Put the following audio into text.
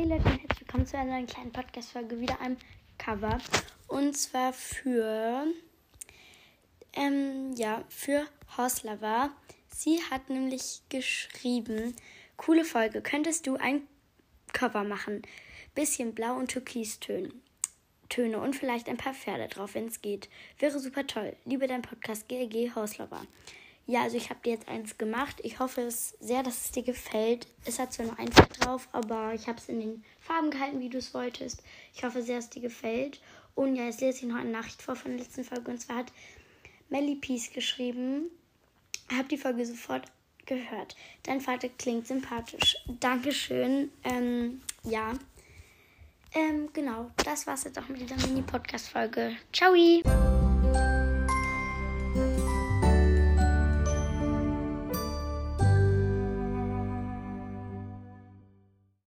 Hey Leute und herzlich willkommen zu einer kleinen Podcast-Folge, wieder einem Cover. Und zwar für, ähm, ja, für Horslava. Sie hat nämlich geschrieben, coole Folge, könntest du ein Cover machen? Bisschen blau und türkistönen. Töne und vielleicht ein paar Pferde drauf, wenn es geht. Wäre super toll. Liebe dein Podcast GLG Horslava. Ja, also ich habe dir jetzt eins gemacht. Ich hoffe es sehr, dass es dir gefällt. Es hat zwar nur ein Pferd drauf, aber ich habe es in den Farben gehalten, wie du es wolltest. Ich hoffe sehr, dass es dir gefällt. Und ja, jetzt lese ich noch eine Nachricht vor von der letzten Folge. Und zwar hat Melly Peace geschrieben. Ich habe die Folge sofort gehört. Dein Vater klingt sympathisch. Dankeschön. Ähm, ja. Ähm, genau. Das war's jetzt auch mit dieser Mini-Podcast-Folge. Ciao!